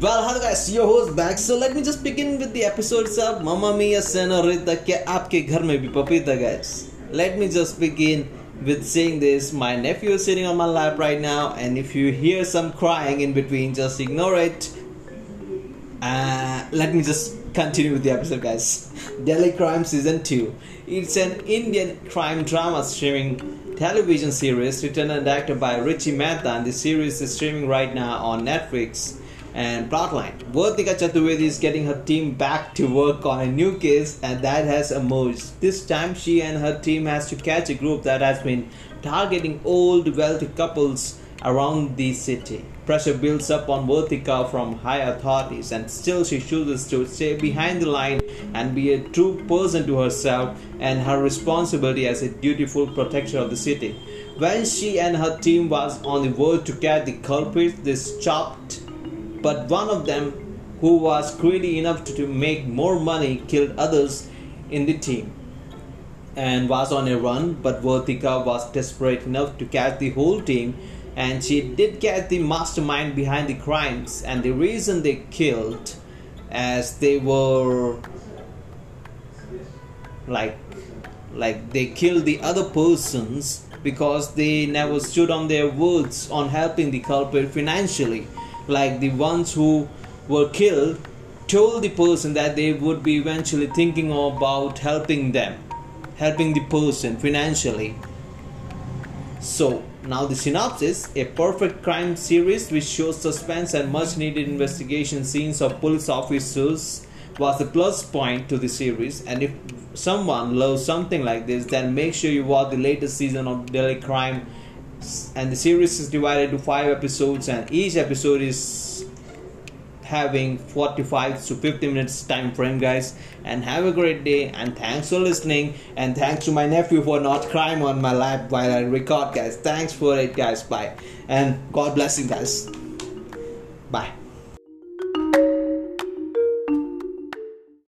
Well, hello guys, your host back. So let me just begin with the episode itself. Mamma Mia Senorita, क्या आपके घर में भी पपीता guys? Let me just begin with saying this. My nephew is sitting on my lap right now, and if you hear some crying in between, just ignore it. Uh, let me just continue with the episode, guys. Delhi Crime Season 2. It's an Indian crime drama streaming television series written and directed by Richie Mehta, and the series is streaming right now on Netflix. And plotline Vartika Chaturvedi is getting her team back to work on a new case, and that has emerged. This time, she and her team has to catch a group that has been targeting old, wealthy couples around the city. Pressure builds up on Vartika from high authorities, and still she chooses to stay behind the line and be a true person to herself and her responsibility as a dutiful protector of the city. When she and her team was on the verge to catch the culprits, they stopped but one of them, who was greedy enough to, to make more money, killed others in the team and was on a run. But Vartika was desperate enough to catch the whole team, and she did catch the mastermind behind the crimes. And the reason they killed, as they were like like they killed the other persons because they never stood on their words on helping the culprit financially like the ones who were killed told the person that they would be eventually thinking about helping them helping the person financially. So now the synopsis a perfect crime series which shows suspense and much needed investigation scenes of police officers was the plus point to the series. And if someone loves something like this then make sure you watch the latest season of Delhi Crime and the series is divided to five episodes and each episode is having 45 to 50 minutes time frame guys. And have a great day and thanks for listening and thanks to my nephew for not crying on my lap while i record guys. Thanks for it guys. Bye. And god bless you guys. Bye